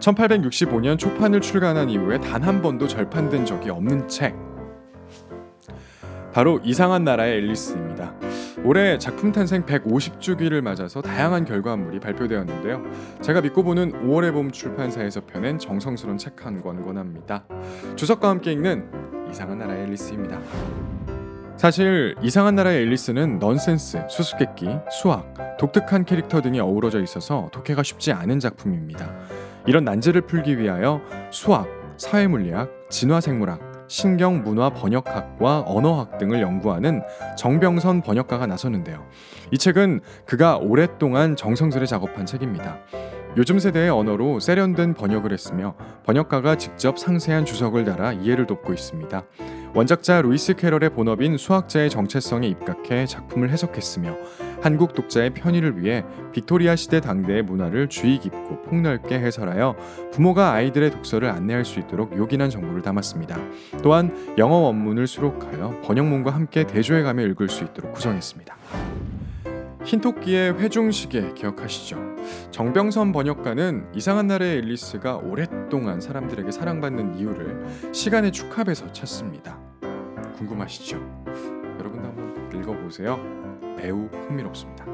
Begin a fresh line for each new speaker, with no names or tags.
1865년 초판을 출간한 이후에 단 한 번도 절판된 적이 없는 책. 바로 이상한 나라의 앨리스입니다. 올해 작품 탄생 150주기를 맞아서 다양한 결과물이 발표되었는데요. 제가 믿고 보는 5월의 봄 출판사에서 펴낸 정성스러운 책 한 권 권합니다. 주석과 함께 읽는 이상한 나라의 앨리스입니다. 사실 이상한 나라의 앨리스는 넌센스, 수수께끼, 수학, 독특한 캐릭터 등이 어우러져 있어서 독해가 쉽지 않은 작품입니다. 이런 난제를 풀기 위하여 수학, 사회물리학, 진화생물학, 신경 문화 번역학과 언어학 등을 연구하는 정병선 번역가가 나섰는데요. 이 책은 그가 오랫동안 정성스레 작업한 책입니다. 요즘 세대의 언어로 세련된 번역을 했으며 번역가가 직접 상세한 주석을 달아 이해를 돕고 있습니다. 원작자 루이스 캐럴의 본업인 수학자의 정체성에 입각해 작품을 해석했으며 한국 독자의 편의를 위해 빅토리아 시대 당대의 문화를 주의 깊고 폭넓게 해설하여 부모가 아이들의 독서를 안내할 수 있도록 요긴한 정보를 담았습니다. 또한 영어 원문을 수록하여 번역문과 함께 대조해가며 읽을 수 있도록 구성했습니다. 흰토끼의 회중시계 기억하시죠? 정병선 번역가는 이상한 나라의 앨리스가 오랫동안 사람들에게 사랑받는 이유를 시간의 축합에서 찾습니다. 궁금하시죠? 여러분도 한번 읽어보세요. 매우 흥미롭습니다.